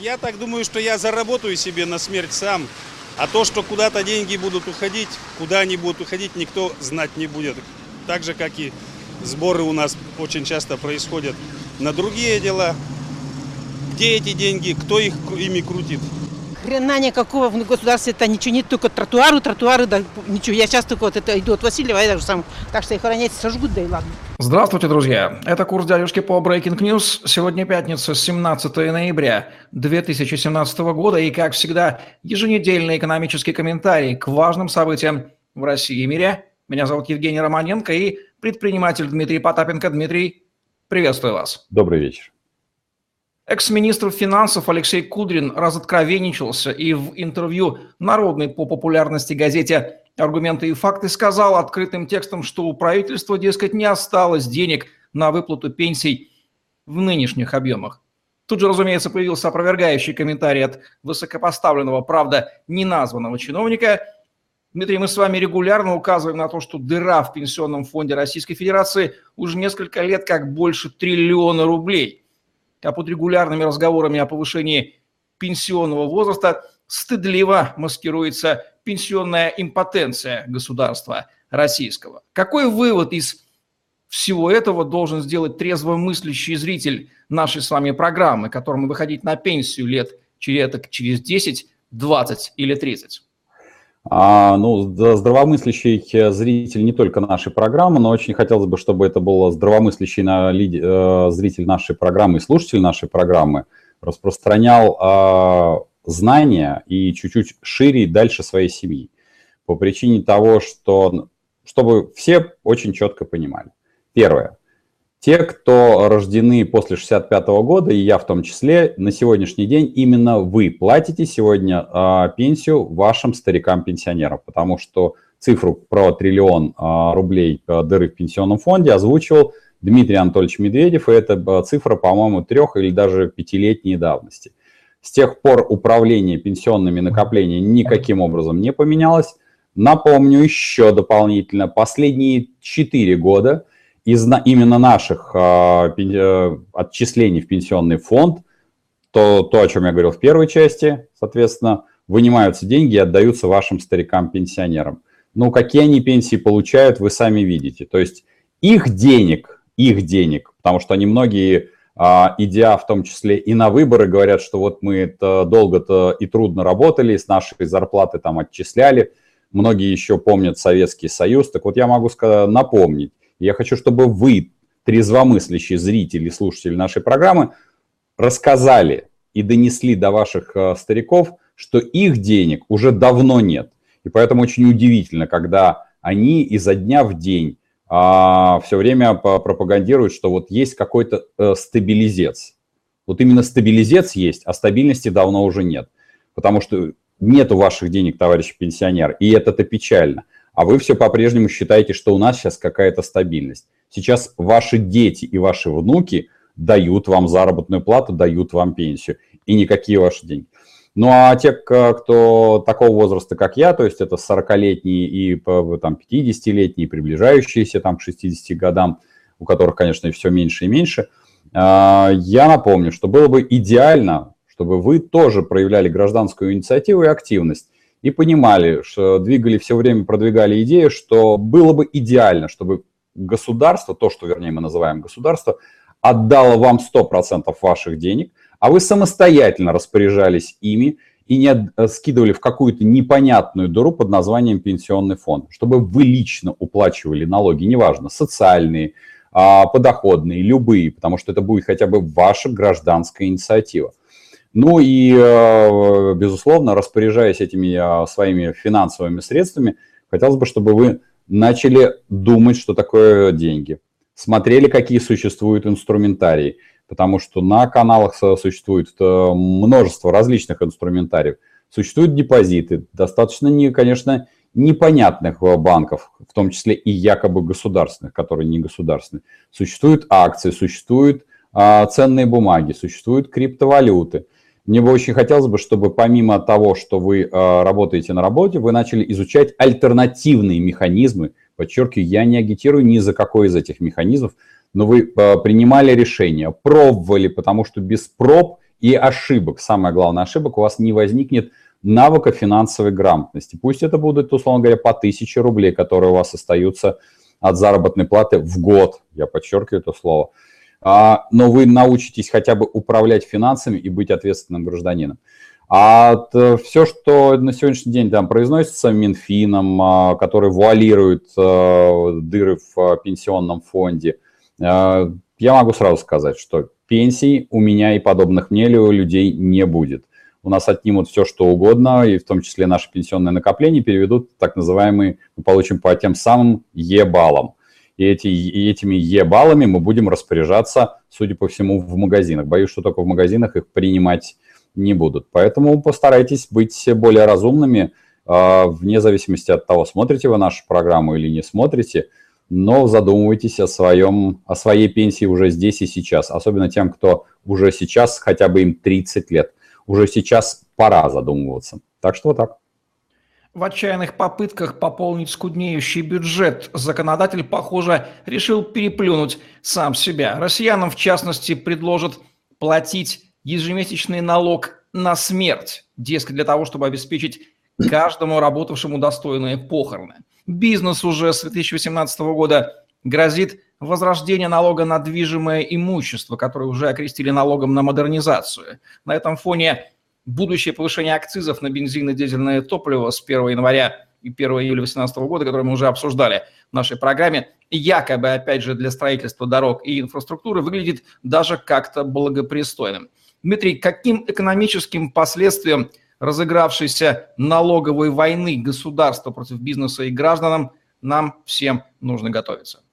Я так думаю, что я заработаю себе на смерть сам. А то, что куда-то деньги будут уходить, куда они будут уходить, никто знать не будет. Так же, как и сборы у нас очень часто происходят на другие дела. Где эти деньги, кто их ими крутит? Хрена никакого в государстве это ничего нет, только тротуары, тротуары, да ничего. Я сейчас только вот это иду от Васильева, я даже сам, так что охранять сожгут, да и ладно. Здравствуйте, друзья! Это курс дядюшки по Breaking News. Сегодня пятница, 17 ноября 2017 года. И, как всегда, еженедельный экономический комментарий к важным событиям в России и мире. Меня зовут Евгений Романенко и предприниматель Дмитрий Потапенко. Дмитрий, приветствую вас. Добрый вечер. Экс-министр финансов Алексей Кудрин разоткровенничался и в интервью народной по популярности газете «Аргументы и факты» сказал открытым текстом, что у правительства, дескать, не осталось денег на выплату пенсий в нынешних объемах. Тут же, разумеется, появился опровергающий комментарий от высокопоставленного, правда, неназванного чиновника. Дмитрий, мы с вами регулярно указываем на то, что дыра в Пенсионном фонде Российской Федерации уже несколько лет как больше триллиона рублей – а под регулярными разговорами о повышении пенсионного возраста стыдливо маскируется пенсионная импотенция государства российского. Какой вывод из всего этого должен сделать трезво мыслящий зритель нашей с вами программы, которому выходить на пенсию лет через, через 10, 20 или 30? А, ну, здравомыслящий зритель не только нашей программы, но очень хотелось бы, чтобы это был здравомыслящий на, э, зритель нашей программы и слушатель нашей программы, распространял э, знания и чуть-чуть шире и дальше своей семьи. По причине того, что, чтобы все очень четко понимали. Первое. Те, кто рождены после 65 года, и я в том числе, на сегодняшний день именно вы платите сегодня э, пенсию вашим старикам-пенсионерам, потому что цифру про триллион э, рублей э, дыры в пенсионном фонде озвучивал Дмитрий Анатольевич Медведев, и это цифра, по-моему, трех или даже пятилетней давности. С тех пор управление пенсионными накоплениями никаким образом не поменялось. Напомню еще дополнительно, последние четыре года – из именно наших а, э, отчислений в пенсионный фонд, то, то, о чем я говорил в первой части, соответственно, вынимаются деньги и отдаются вашим старикам-пенсионерам. Ну, какие они пенсии получают, вы сами видите. То есть их денег, их денег, потому что они многие, а, идя в том числе и на выборы, говорят, что вот мы долго-то и трудно работали, с нашей зарплаты там отчисляли. Многие еще помнят Советский Союз. Так вот я могу напомнить, я хочу, чтобы вы, трезвомыслящие зрители, слушатели нашей программы, рассказали и донесли до ваших э, стариков, что их денег уже давно нет. И поэтому очень удивительно, когда они изо дня в день а, все время пропагандируют, что вот есть какой-то а, стабилизец. Вот именно стабилизец есть, а стабильности давно уже нет. Потому что нет у ваших денег, товарищ пенсионер, и это-то печально а вы все по-прежнему считаете, что у нас сейчас какая-то стабильность. Сейчас ваши дети и ваши внуки дают вам заработную плату, дают вам пенсию, и никакие ваши деньги. Ну а те, кто такого возраста, как я, то есть это 40-летние и там, 50-летние, приближающиеся там, к 60 годам, у которых, конечно, все меньше и меньше, а, я напомню, что было бы идеально, чтобы вы тоже проявляли гражданскую инициативу и активность и понимали, что двигали все время, продвигали идею, что было бы идеально, чтобы государство, то, что, вернее, мы называем государство, отдало вам 100% ваших денег, а вы самостоятельно распоряжались ими и не э, скидывали в какую-то непонятную дыру под названием пенсионный фонд, чтобы вы лично уплачивали налоги, неважно, социальные, а, подоходные, любые, потому что это будет хотя бы ваша гражданская инициатива. Ну и, э, безусловно, распоряжаясь этими э, своими финансовыми средствами, хотелось бы, чтобы вы начали думать, что такое деньги. Смотрели, какие существуют инструментарии, потому что на каналах существует э, множество различных инструментариев. Существуют депозиты, достаточно, не, конечно, непонятных банков, в том числе и якобы государственных, которые не государственные. Существуют акции, существуют а, ценные бумаги, существуют криптовалюты – мне бы очень хотелось бы, чтобы помимо того, что вы э, работаете на работе, вы начали изучать альтернативные механизмы. Подчеркиваю, я не агитирую ни за какой из этих механизмов, но вы э, принимали решение, пробовали, потому что без проб и ошибок. Самое главное, ошибок у вас не возникнет навыка финансовой грамотности. Пусть это будут, условно говоря, по 1000 рублей, которые у вас остаются от заработной платы в год, я подчеркиваю это слово, но вы научитесь хотя бы управлять финансами и быть ответственным гражданином. А все, что на сегодняшний день там произносится Минфином, а, который вуалирует а, дыры в пенсионном фонде, я могу сразу сказать, что пенсий у меня и подобных мне людей не будет. У нас отнимут все, что угодно, и в том числе наши пенсионные накопления переведут так называемые, мы получим по тем самым Е-баллам. И, эти, и этими Е-баллами мы будем распоряжаться, судя по всему, в магазинах. Боюсь, что только в магазинах их принимать не будут. Поэтому постарайтесь быть более разумными, а, вне зависимости от того, смотрите вы нашу программу или не смотрите, но задумывайтесь о, своем, о своей пенсии уже здесь и сейчас, особенно тем, кто уже сейчас, хотя бы им 30 лет. Уже сейчас пора задумываться. Так что вот так. В отчаянных попытках пополнить скуднеющий бюджет законодатель, похоже, решил переплюнуть сам себя. Россиянам, в частности, предложат платить ежемесячный налог на смерть, дескать, для того, чтобы обеспечить каждому работавшему достойные похороны. Бизнес уже с 2018 года грозит возрождение налога на движимое имущество, которое уже окрестили налогом на модернизацию. На этом фоне будущее повышение акцизов на бензин и дизельное топливо с 1 января и 1 июля 2018 года, которое мы уже обсуждали в нашей программе, якобы, опять же, для строительства дорог и инфраструктуры, выглядит даже как-то благопристойным. Дмитрий, каким экономическим последствиям разыгравшейся налоговой войны государства против бизнеса и гражданам нам всем нужно готовиться?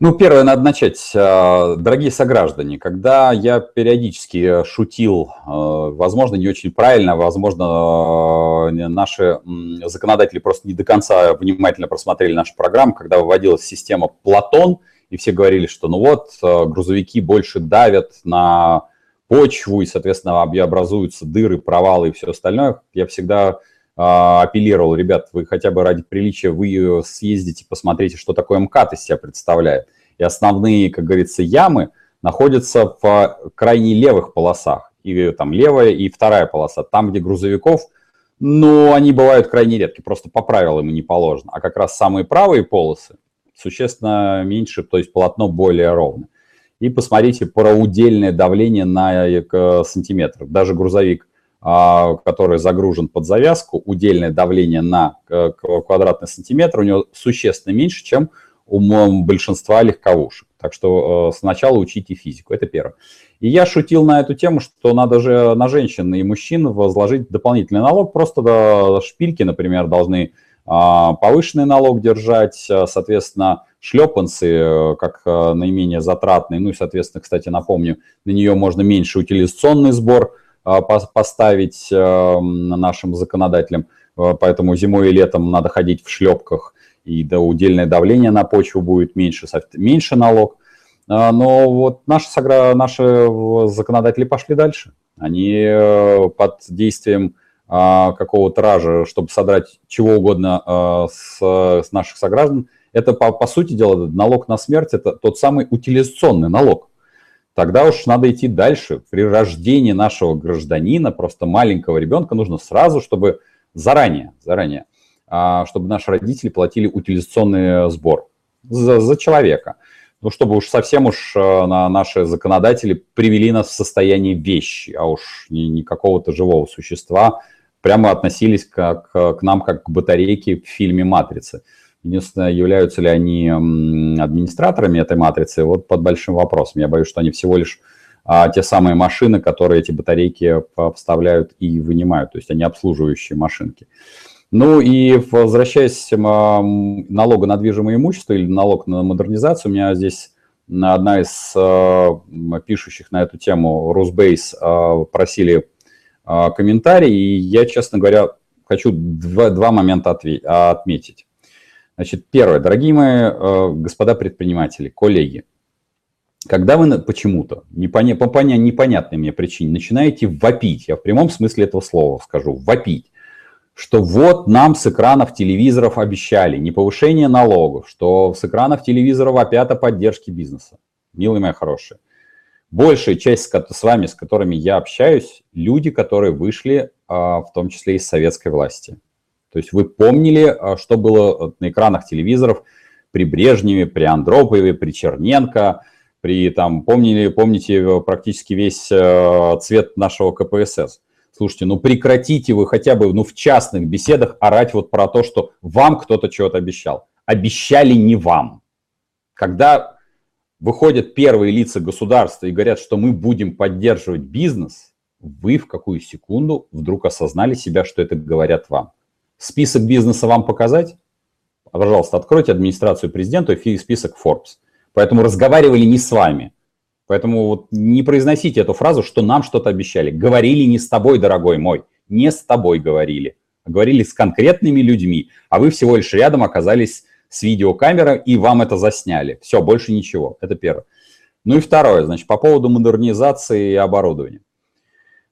Ну, первое, надо начать. А, дорогие сограждане, когда я периодически шутил, а, возможно, не очень правильно, возможно, а, наши законодатели просто не до конца внимательно просмотрели нашу программу, когда выводилась система Платон, и все говорили, что ну вот, грузовики больше давят на почву, и, соответственно, образуются дыры, провалы и все остальное, я всегда апеллировал, ребят, вы хотя бы ради приличия, вы съездите, посмотрите, что такое МКАД из себя представляет. И основные, как говорится, ямы находятся в крайне левых полосах. И там левая и вторая полоса. Там, где грузовиков, но они бывают крайне редки, просто по правилам не положено. А как раз самые правые полосы существенно меньше, то есть полотно более ровное и посмотрите про удельное давление на э, сантиметр. Даже грузовик, а, который загружен под завязку, удельное давление на э, квадратный сантиметр у него существенно меньше, чем у большинства легковушек. Так что э, сначала учите физику, это первое. И я шутил на эту тему, что надо же на женщин и мужчин возложить дополнительный налог. Просто шпильки, например, должны а, повышенный налог держать, соответственно, шлепанцы э, как э, наименее затратные. Ну и, соответственно, кстати, напомню, на нее можно меньше утилизационный сбор э, поставить нашим законодателям. Поэтому зимой и летом надо ходить в шлепках, и да, удельное давление на почву будет меньше, меньше налог. Но вот наши, наши законодатели пошли дальше. Они под действием какого-то ража, чтобы содрать чего угодно с, с наших сограждан, это, по, по сути дела, налог на смерть – это тот самый утилизационный налог. Тогда уж надо идти дальше. При рождении нашего гражданина, просто маленького ребенка, нужно сразу, чтобы заранее, заранее, а, чтобы наши родители платили утилизационный сбор за, за человека. Ну, чтобы уж совсем уж на наши законодатели привели нас в состояние вещи, а уж не, не какого-то живого существа, прямо относились как, к нам как к батарейке в фильме «Матрица». Единственное, являются ли они администраторами этой матрицы, вот под большим вопросом. Я боюсь, что они всего лишь а, те самые машины, которые эти батарейки вставляют и вынимают, то есть они обслуживающие машинки. Ну и возвращаясь к налогу на движимое имущество или налог на модернизацию, у меня здесь одна из а, пишущих на эту тему, Русбейс, а, просили а, комментарий, и я, честно говоря, хочу два, два момента отметить. Значит, первое. Дорогие мои э, господа предприниматели, коллеги, когда вы почему-то, по поня... непонятной мне причине, начинаете вопить, я в прямом смысле этого слова скажу, вопить, что вот нам с экранов телевизоров обещали не повышение налогов, что с экранов телевизора вопят о поддержке бизнеса. Милые мои хорошие, большая часть с вами, с которыми я общаюсь, люди, которые вышли а, в том числе из советской власти. То есть вы помнили, а, что было на экранах телевизоров при Брежневе, при Андропове, при Черненко, при там, помнили, помните практически весь э, цвет нашего КПСС. Слушайте, ну прекратите вы хотя бы ну, в частных беседах орать вот про то, что вам кто-то чего-то обещал. Обещали не вам. Когда выходят первые лица государства и говорят, что мы будем поддерживать бизнес, вы в какую секунду вдруг осознали себя, что это говорят вам. Список бизнеса вам показать? Пожалуйста, откройте администрацию президента и список Forbes. Поэтому разговаривали не с вами. Поэтому вот не произносите эту фразу, что нам что-то обещали. Говорили не с тобой, дорогой мой, не с тобой говорили. Говорили с конкретными людьми, а вы всего лишь рядом оказались с видеокамерой и вам это засняли. Все, больше ничего. Это первое. Ну и второе, значит, по поводу модернизации оборудования.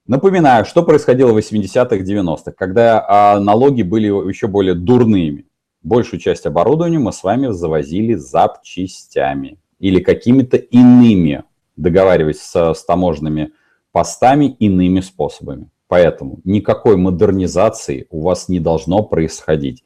Напоминаю, что происходило в 80-х, 90-х, когда а, налоги были еще более дурными. Большую часть оборудования мы с вами завозили запчастями или какими-то иными, договариваясь с, с таможенными постами, иными способами. Поэтому никакой модернизации у вас не должно происходить.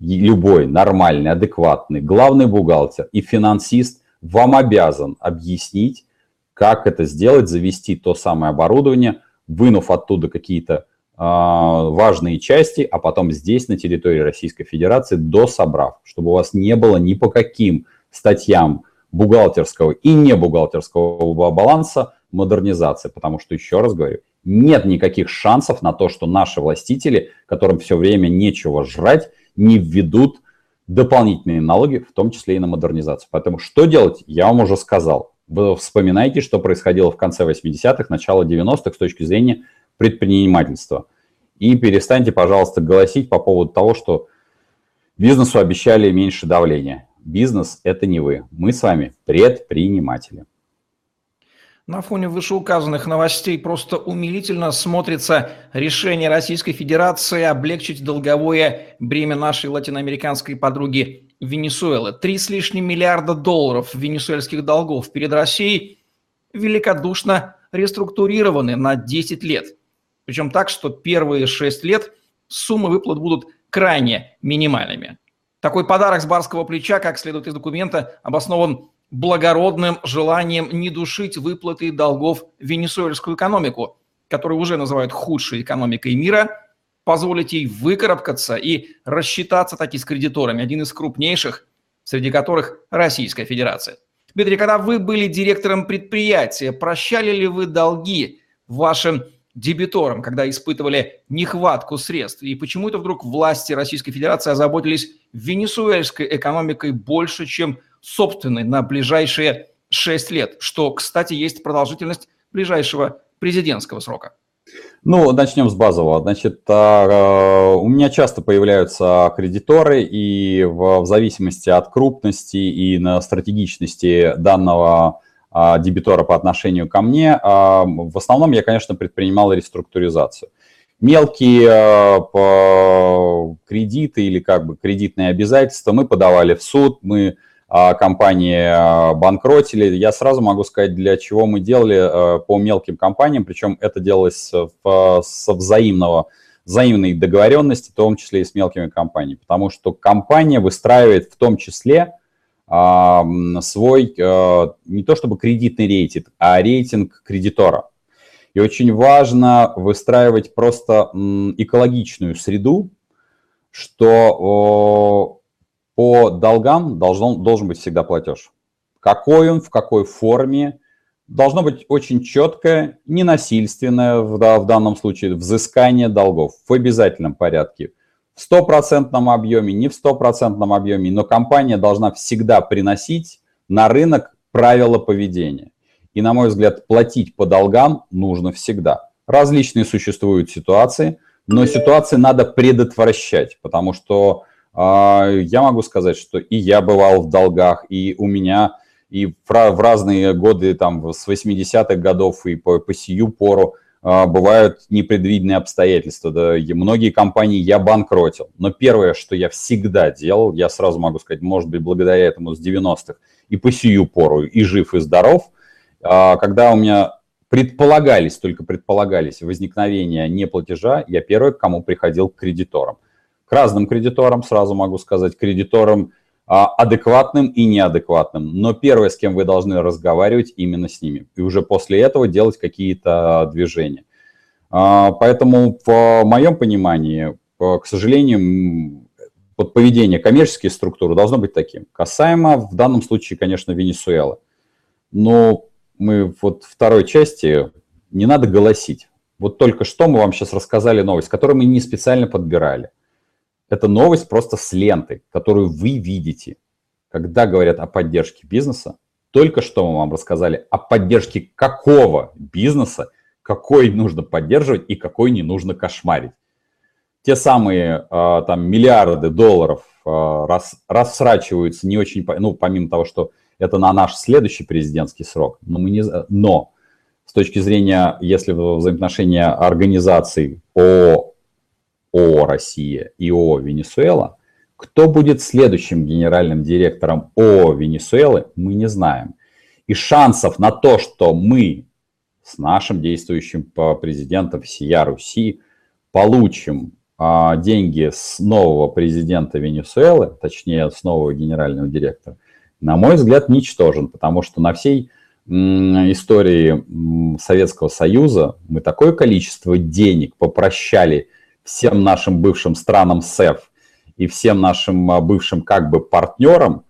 Любой нормальный, адекватный главный бухгалтер и финансист вам обязан объяснить, как это сделать, завести то самое оборудование – вынув оттуда какие-то э, важные части, а потом здесь, на территории Российской Федерации, дособрав, чтобы у вас не было ни по каким статьям бухгалтерского и не бухгалтерского баланса модернизации. Потому что, еще раз говорю, нет никаких шансов на то, что наши властители, которым все время нечего жрать, не введут дополнительные налоги, в том числе и на модернизацию. Поэтому что делать, я вам уже сказал. Вы вспоминаете, что происходило в конце 80-х, начало 90-х с точки зрения предпринимательства. И перестаньте, пожалуйста, голосить по поводу того, что бизнесу обещали меньше давления. Бизнес – это не вы. Мы с вами предприниматели. На фоне вышеуказанных новостей просто умилительно смотрится решение Российской Федерации облегчить долговое бремя нашей латиноамериканской подруги Венесуэлы. Три с лишним миллиарда долларов венесуэльских долгов перед Россией великодушно реструктурированы на 10 лет. Причем так, что первые 6 лет суммы выплат будут крайне минимальными. Такой подарок с барского плеча, как следует из документа, обоснован благородным желанием не душить выплаты долгов венесуэльскую экономику, которую уже называют худшей экономикой мира, позволить ей выкарабкаться и рассчитаться таки с кредиторами, один из крупнейших, среди которых Российская Федерация. Дмитрий, когда вы были директором предприятия, прощали ли вы долги вашим дебиторам, когда испытывали нехватку средств? И почему это вдруг власти Российской Федерации озаботились венесуэльской экономикой больше, чем собственной на ближайшие 6 лет, что, кстати, есть продолжительность ближайшего президентского срока. Ну, начнем с базового. Значит, а, у меня часто появляются кредиторы, и в, зависимости от крупности и на стратегичности данного а, дебитора по отношению ко мне, а, в основном я, конечно, предпринимал реструктуризацию. Мелкие кредиты или как бы кредитные обязательства мы подавали в суд, мы а, компании а, банкротили. Я сразу могу сказать, для чего мы делали а, по мелким компаниям, причем это делалось со взаимного, взаимной договоренности, в том числе и с мелкими компаниями, потому что компания выстраивает в том числе свой не то чтобы кредитный рейтинг, а рейтинг кредитора. И очень важно выстраивать просто экологичную среду, что по долгам должен, должен быть всегда платеж. Какой он, в какой форме, должно быть очень четкое, ненасильственное в, в данном случае взыскание долгов в обязательном порядке. В стопроцентном объеме, не в стопроцентном объеме, но компания должна всегда приносить на рынок правила поведения. И, на мой взгляд, платить по долгам нужно всегда. Различные существуют ситуации, но ситуации надо предотвращать, потому что я могу сказать, что и я бывал в долгах, и у меня и в разные годы, там, с 80-х годов и по, по сию пору а, бывают непредвиденные обстоятельства. Да, и многие компании я банкротил. Но первое, что я всегда делал, я сразу могу сказать, может быть, благодаря этому с 90-х и по сию пору, и жив, и здоров, А, когда у меня предполагались, только предполагались возникновения неплатежа, я первый, к кому приходил к кредиторам. К разным кредиторам, сразу могу сказать, кредиторам а, адекватным и неадекватным. Но первое, с кем вы должны разговаривать, именно с ними. И уже после этого делать какие-то движения. А, поэтому в моем понимании, к сожалению, вот поведение коммерческие структуры должно быть таким. Касаемо в данном случае, конечно, Венесуэлы. Но мы вот второй части не надо голосить. Вот только что мы вам сейчас рассказали новость, которую мы не специально подбирали. Это новость просто с ленты, которую вы видите, когда говорят о поддержке бизнеса. Только что мы вам рассказали о поддержке какого бизнеса, какой нужно поддерживать и какой не нужно кошмарить. Те самые а, там миллиарды долларов а, рас, рассрачиваются не очень, ну, помимо того, что это на наш следующий президентский срок, но, мы не, но с точки зрения, если взаимоотношения организаций о ООО «Россия» и ООО «Венесуэла». Кто будет следующим генеральным директором ООО «Венесуэлы», мы не знаем. И шансов на то, что мы с нашим действующим президентом всея Руси получим а, деньги с нового президента Венесуэлы, точнее, с нового генерального директора, на мой взгляд, ничтожен, потому что на всей истории Советского Союза мы такое количество денег попрощали – всем нашим бывшим странам СЭФ и всем нашим а, бывшим как бы партнерам,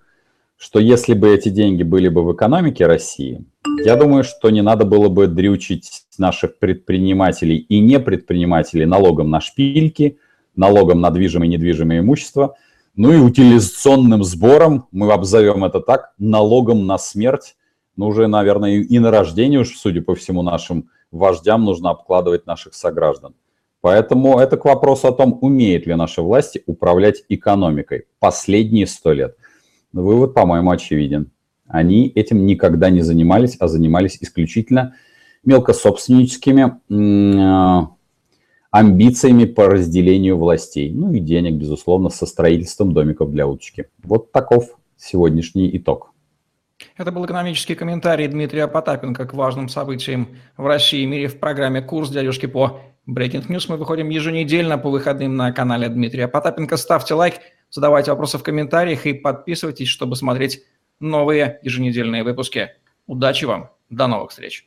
что если бы эти деньги были бы в экономике России, я думаю, что не надо было бы дрючить наших предпринимателей и не предпринимателей налогом на шпильки, налогом на движимое и недвижимое имущество, ну и утилизационным сбором, мы обзовем это так, налогом на смерть, ну уже, наверное, и на рождение уж, судя по всему, нашим вождям нужно обкладывать наших сограждан. Поэтому это к вопросу о том, умеет ли наши власти управлять экономикой последние сто лет. Вывод, по-моему, очевиден. Они этим никогда не занимались, а занимались исключительно мелкособственническими э, амбициями по разделению властей. Ну и денег, безусловно, со строительством домиков для уточки. Вот таков сегодняшний итог. Это был экономический комментарий Дмитрия Потапенко к важным событиям в России и мире в программе «Курс дядюшки по Breaking News». Мы выходим еженедельно по выходным на канале Дмитрия Потапенко. Ставьте лайк, задавайте вопросы в комментариях и подписывайтесь, чтобы смотреть новые еженедельные выпуски. Удачи вам, до новых встреч!